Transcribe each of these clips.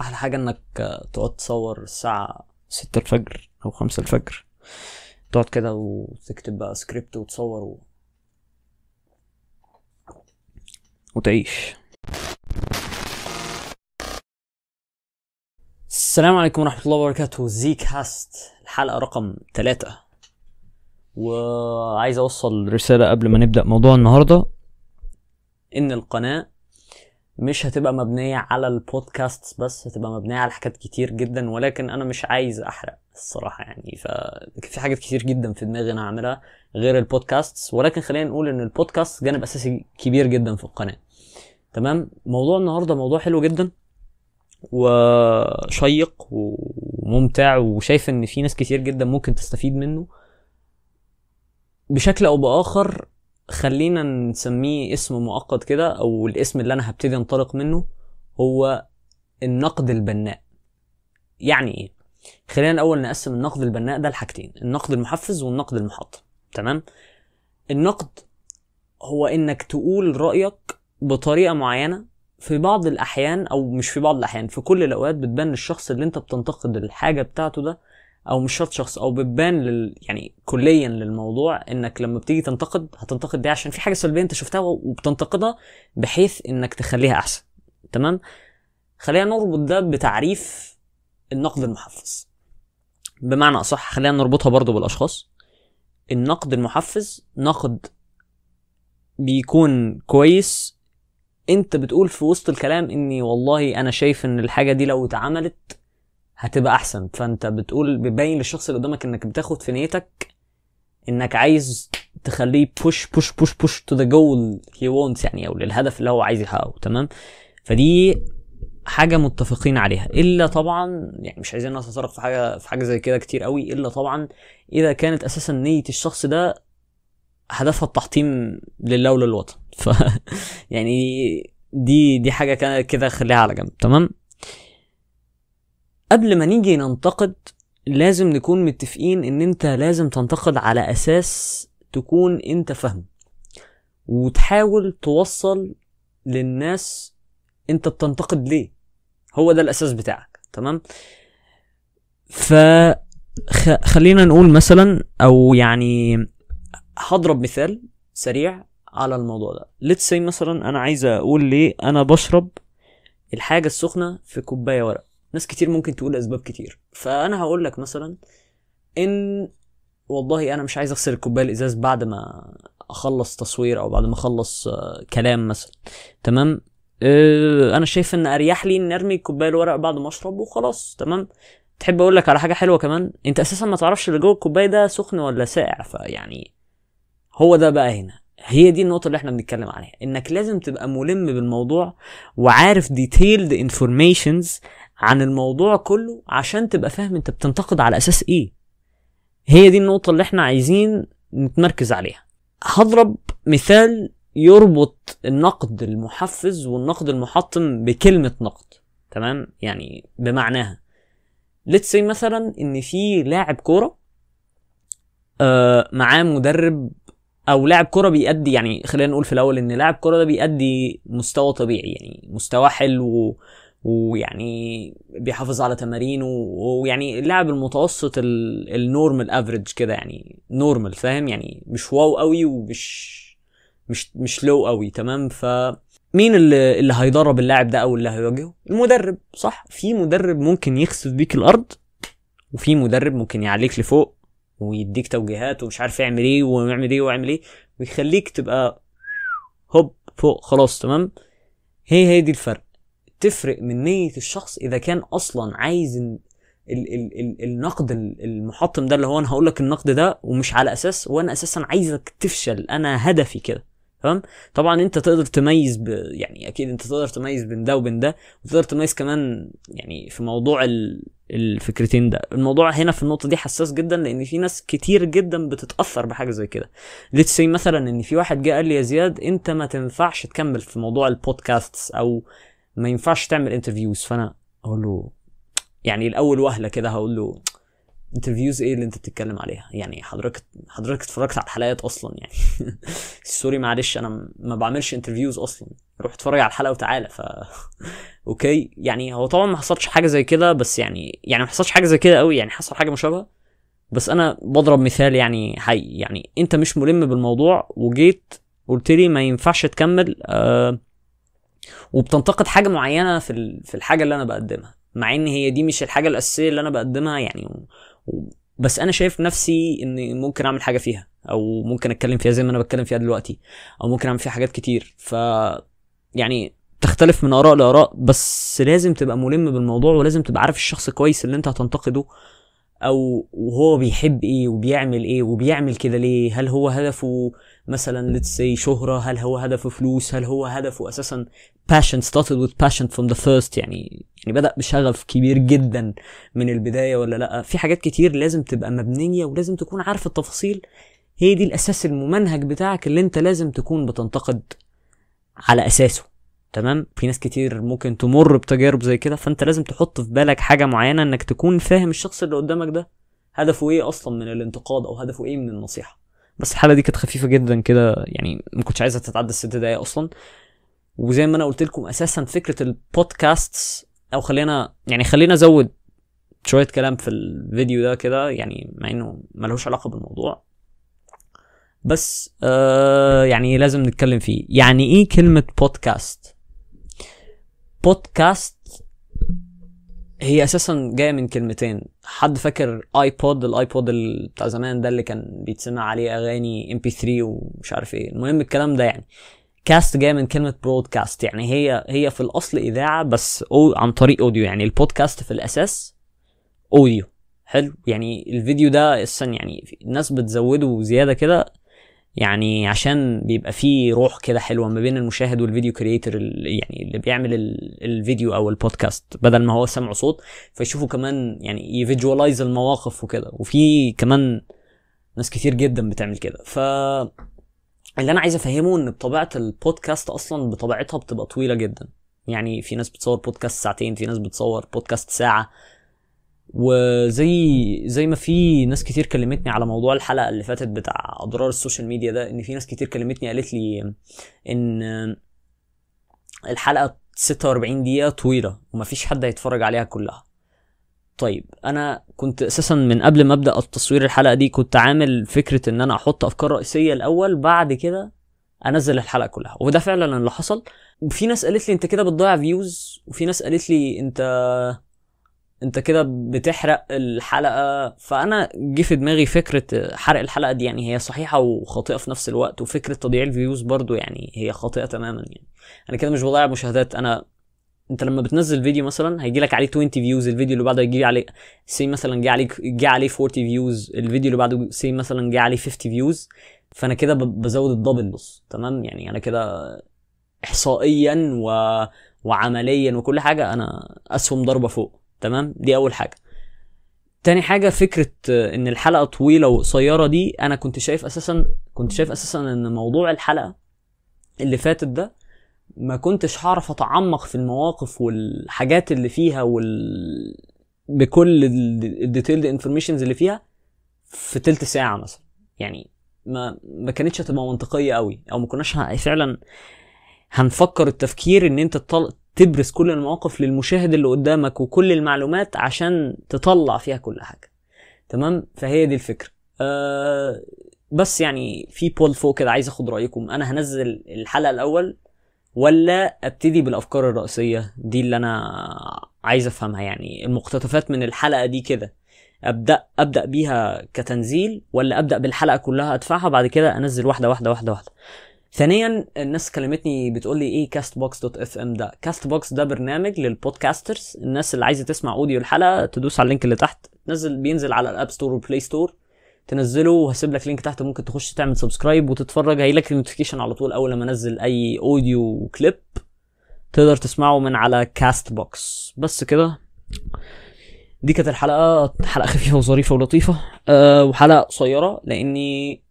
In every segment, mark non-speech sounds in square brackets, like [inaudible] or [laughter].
أحلى حاجة إنك تقعد تصور الساعة ستة الفجر أو خمسة الفجر. تقعد كده وتكتب بقى سكريبت وتصور و... وتعيش. السلام عليكم ورحمة الله وبركاته. Zcast الحلقة رقم ثلاثة وعايز أوصل رسالة قبل ما نبدأ موضوع النهاردة. إن القناة مش هتبقى مبنية على البودكاست بس هتبقى مبنية على حاجات كتير جدا ولكن أنا مش عايز أحرق الصراحة يعني. ففي حاجات كتير جدا في دماغي أنا هعملها غير البودكاست ولكن خلينا نقول إن البودكاست جانب أساسي كبير جدا في القناة. تمام؟ موضوع النهاردة موضوع حلو جدا وشيق وممتع وشايف إن في ناس كتير جدا ممكن تستفيد منه. بشكل أو بآخر خلينا نسميه اسم مؤقت كده أو الاسم اللي أنا هبتدي أنطلق منه هو النقد البناء. يعني إيه؟ خلينا الأول نقسم النقد البناء ده لحاجتين النقد المحفز والنقد المحطم تمام؟ النقد هو إنك تقول رأيك بطريقة معينة في بعض الأحيان أو مش في بعض الأحيان في كل الأوقات بتبان للشخص اللي أنت بتنتقد الحاجة بتاعته ده أو مش شرط شخص أو بتبان لل يعني كليا للموضوع إنك لما بتيجي تنتقد هتنتقد دي عشان في حاجة سلبية أنت شفتها وبتنتقدها بحيث إنك تخليها أحسن. تمام؟ خلينا نربط ده بتعريف النقد المحفز. بمعنى أصح خلينا نربطها برضو بالأشخاص. النقد المحفز نقد بيكون كويس. أنت بتقول في وسط الكلام إني والله أنا شايف إن الحاجة دي لو اتعملت هتبقى أحسن. فأنت بتقول بيبين للشخص اللي قدامك إنك بتاخد في نيتك إنك عايز تخليه push push push push to the goal he wants يعني أو للهدف اللي هو عايز يحققه. تمام؟ فدي حاجة متفقين عليها. إلا طبعا يعني مش عايزين نتطرق في حاجة في حاجة زي كده كتير قوي. إلا طبعا إذا كانت أساسا نية الشخص ده هدفها التحطيم لله وللوطن. [laughs] ف يعني دي دي حاجة كده خليها على جنب. تمام؟ قبل ما نيجي ننتقد لازم نكون متفقين إن أنت لازم تنتقد على أساس تكون أنت فاهم. وتحاول توصل للناس أنت بتنتقد ليه. هو ده الأساس بتاعك تمام؟ ف خلينا نقول مثلا أو يعني هضرب مثال سريع على الموضوع ده. ليتس مثلا أنا عايز أقول ليه أنا بشرب الحاجة السخنة في كوباية ورق. ناس كتير ممكن تقول أسباب كتير. فأنا هقول لك مثلا إن والله أنا مش عايز أغسل الكوباية الإزاز بعد ما أخلص تصوير أو بعد ما أخلص كلام مثلا. تمام؟ آه أنا شايف إن أريح لي ان أرمي الكوبايه الورق بعد ما أشرب وخلاص. تمام؟ تحب أقول لك على حاجة حلوة كمان؟ أنت أساسا ما تعرفش اللي جوه الكوباية ده سخن ولا ساقع فيعني هو ده بقى هنا. هي دي النقطة اللي إحنا بنتكلم عليها. إنك لازم تبقى ملم بالموضوع وعارف detailed informations عن الموضوع كله عشان تبقى فاهم انت بتنتقد على أساس إيه. هي دي النقطة اللي إحنا عايزين نتمركز عليها. هضرب مثال يربط النقد المحفز والنقد المحطم بكلمة نقد تمام؟ يعني بمعناها let's مثلا إن في لاعب كورة آه معاه مدرب أو لاعب كرة بيأدي يعني خلينا نقول في الأول إن لاعب كرة ده بيأدي مستوى طبيعي يعني مستوى حلو ويعني بيحافظ على تمارينه ويعني اللاعب المتوسط ال normal average كده يعني normal فاهم؟ يعني مش wow قوي ومش مش مش low قوي تمام؟ ف مين اللي اللي هيدرب اللاعب ده أو اللي هيواجهه؟ المدرب صح؟ في مدرب ممكن يخسف بيك الأرض وفي مدرب ممكن يعليك لفوق ويديك توجيهات ومش عارف يعمل إيه ويعمل إيه ويعمل إيه ويخليك تبقى هوب فوق خلاص تمام؟ هي هي دي الفرق. تفرق من نية الشخص إذا كان أصلا عايز ال ال ال النقد المحطم ده اللي هو أنا هقول لك النقد ده ومش على أساس وأنا أساسا عايزك تفشل أنا هدفي كده تمام؟ طبعا أنت تقدر تميز ب... يعني أكيد أنت تقدر تميز بين ده وبين ده وتقدر تميز كمان يعني في موضوع ال... الفكرتين ده. الموضوع هنا في النقطة دي حساس جدا لأن في ناس كتير جدا بتتأثر بحاجة زي كده. let's say مثلا إن في واحد جه قال لي يا زياد أنت ما تنفعش تكمل في موضوع البودكاست أو ما ينفعش تعمل interviews فأنا أقول له يعني الأول وهلة كده هقول له interviews إيه اللي أنت بتتكلم عليها؟ يعني حضرتك حضرتك اتفرجت على الحلقات أصلا يعني. [laughs] sorry معلش أنا ما بعملش interviews أصلا. روح اتفرج على الحلقة وتعالى. ف [laughs] أوكي يعني هو طبعا ما حصلش حاجة زي كده بس يعني يعني ما حصلش حاجة زي كده قوي يعني حصل حاجة مشابهة. بس أنا بضرب مثال يعني حي يعني أنت مش ملم بالموضوع وجيت قلت لي ما ينفعش تكمل آه وبتنتقد حاجة معينة في في الحاجة اللي أنا بقدمها مع إن هي دي مش الحاجة الأساسية اللي أنا بقدمها يعني و... و... بس أنا شايف نفسي اني ممكن أعمل حاجة فيها أو ممكن أتكلم فيها زي ما أنا بتكلم فيها دلوقتي أو ممكن أعمل فيها حاجات كتير. ف يعني تختلف من آراء لآراء بس لازم تبقى ملم بالموضوع ولازم تبقى عارف الشخص كويس اللي أنت هتنتقده أو وهو بيحب إيه وبيعمل إيه وبيعمل كده ليه؟ هل هو هدفه مثلا let's say شهرة؟ هل هو هدفه فلوس؟ هل هو هدفه أساسا passion started with passion from the first يعني يعني بدأ بشغف كبير جدا من البداية ولا لأ؟ في حاجات كتير لازم تبقى مبنية ولازم تكون عارف التفاصيل. هي دي الأساس الممنهج بتاعك اللي أنت لازم تكون بتنتقد على أساسه. تمام؟ في ناس كتير ممكن تمر بتجارب زي كده فانت لازم تحط في بالك حاجة معينة انك تكون فاهم الشخص اللي قدامك ده هدفه إيه أصلا من الانتقاد أو هدفه إيه من النصيحة. بس الحلقة دي كانت خفيفة جدا كده يعني ما كنتش عايزها تتعدى الست دقايق أصلا. وزي ما أنا قلت لكم أساسا فكرة البودكاست أو خلينا يعني خلينا أزود شوية كلام في الفيديو ده كده يعني مع إنه ملوش علاقة بالموضوع. بس آه يعني لازم نتكلم فيه. يعني إيه كلمة بودكاست بودكاست هي أساسا جاية من كلمتين. حد فاكر آيبود؟ الآيبود ال- بتاع زمان ده اللي كان بيتسمع عليه أغاني MP3 ومش عارف إيه. المهم الكلام ده يعني. cast جاية من كلمة broadcast يعني هي هي في الأصل إذاعة بس أو عن طريق audio. يعني البودكاست في الأساس audio. حلو. يعني الفيديو ده أساسا يعني الناس بتزوده زيادة كده يعني عشان بيبقى فيه روح كده حلوة ما بين المشاهد والفيديو creator يعني اللي بيعمل ال- الفيديو أو البودكاست بدل ما هو سمعه صوت فيشوفوا كمان يعني ي visualize المواقف وكده. وفي كمان ناس كتير جدا بتعمل كده. ف اللي أنا عايز أفهمه إن بطبيعة البودكاست أصلا بطبيعتها بتبقى طويلة جدا. يعني في ناس بتصور بودكاست ساعتين في ناس بتصور بودكاست ساعة. وزي زي ما في ناس كتير كلمتني على موضوع الحلقة اللي فاتت بتاع أضرار ال social media ده إن في ناس كتير كلمتني قالت لي إن الحلقة 46 دقيقة طويلة ومفيش حد هيتفرج عليها كلها. طيب أنا كنت أساسا من قبل ما أبدأ التصوير الحلقة دي كنت عامل فكرة إن أنا أحط أفكار رئيسية الأول بعد كده أنزل الحلقة كلها. وده فعلا اللي حصل. وفي ناس قالت لي أنت كده بتضيع views وفي ناس قالت لي أنت انت كده بتحرق الحلقة. فأنا جه في دماغي فكرة حرق الحلقة دي يعني هي صحيحة وخاطئة في نفس الوقت وفكرة تضييع ال views برضو يعني هي خاطئة تماما يعني. أنا كده مش بضيع مشاهدات. أنا أنت لما بتنزل فيديو مثلا هيجي لك عليه 20 views الفيديو اللي بعده يجي عليه سي مثلا جه عليه جه عليه 40 views الفيديو اللي بعده سي مثلا جه عليه 50 views فأنا كده بزود ال double بس تمام؟ يعني أنا كده احصائيا و... وعمليا وكل حاجة أنا أسهم ضربة فوق. تمام؟ دي أول حاجة. تاني حاجة فكرة آه، إن الحلقة طويلة وقصيرة دي أنا كنت شايف أساسا كنت شايف أساسا إن موضوع الحلقة اللي فاتت ده ما كنتش هعرف أتعمق في المواقف والحاجات اللي فيها وال بكل ال detailed informations اللي فيها في تلت ساعة مثلا. يعني ما ما كانتش هتبقى منطقية قوي أو ما كناش فعلا هنفكر التفكير أنت تطل... تبرز كل المواقف للمشاهد اللي قدامك وكل المعلومات عشان تطلع فيها كل حاجة. تمام؟ فهي دي الفكرة. أه بس يعني في بول فوق كده عايز أخد رأيكم. أنا هنزل الحلقة الأول ولا أبتدي بالأفكار الرئيسية؟ دي اللي أنا عايز أفهمها يعني. المقتطفات من الحلقة دي كده. أبدأ أبدأ بيها كتنزيل ولا أبدأ بالحلقة كلها أدفعها بعد كده أنزل واحدة واحدة واحدة واحدة؟ ثانيا الناس كلمتني بتقول لي إيه Castbox dot FM ده. Castbox ده برنامج لل podcasters الناس اللي عايزة تسمع audio الحلقة تدوس على ال link اللي تحت. تنزل بينزل على ال App Store وال Play Store تنزله وهسيب لك link تحت ممكن تخش تعمل subscribe وتتفرج. هيجيلك ال notification على طول أول لما أنزل أي audio clip تقدر تسمعه من على Castbox بس كده. دي كانت الحلقة. حلقة خفيفة وظريفة ولطيفة. أه وحلقة قصيرة لأني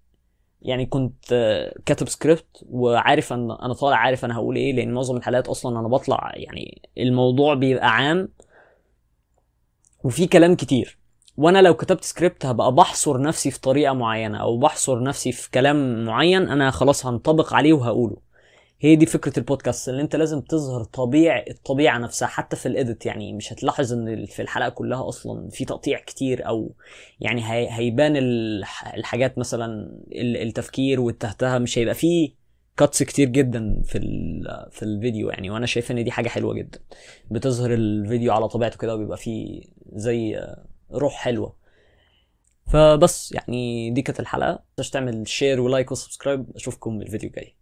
يعني كنت آه، كاتب سكريبت وعارف أن أنا طالع عارف أنا هقول إيه لأن معظم الحلقات أصلا أنا بطلع يعني الموضوع بيبقى عام وفي كلام كتير. وأنا لو كتبت سكريبت هبقى بحصر نفسي في طريقة معينة أو بحصر نفسي في كلام معين أنا خلاص هنطبق عليه وهقوله. هي دي فكرة البودكاست ان انت لازم تظهر طبيعه الطبيعة نفسها حتى في ال edit يعني مش هتلاحظ إن في الحلقة كلها أصلا في تقطيع كتير أو يعني هي هيبان الح- الحاجات مثلا ال- التفكير والتهتهه مش هيبقى فيه cuts كتير جدا في في الفيديو يعني وأنا شايف إن دي حاجة حلوة جدا. بتظهر الفيديو على طبيعته كده وبيبقى فيه زي روح حلوة. فبس يعني دي كانت الحلقة. تعمل شير ولايك وسبسكرايب أشوفكم الفيديو الجاي.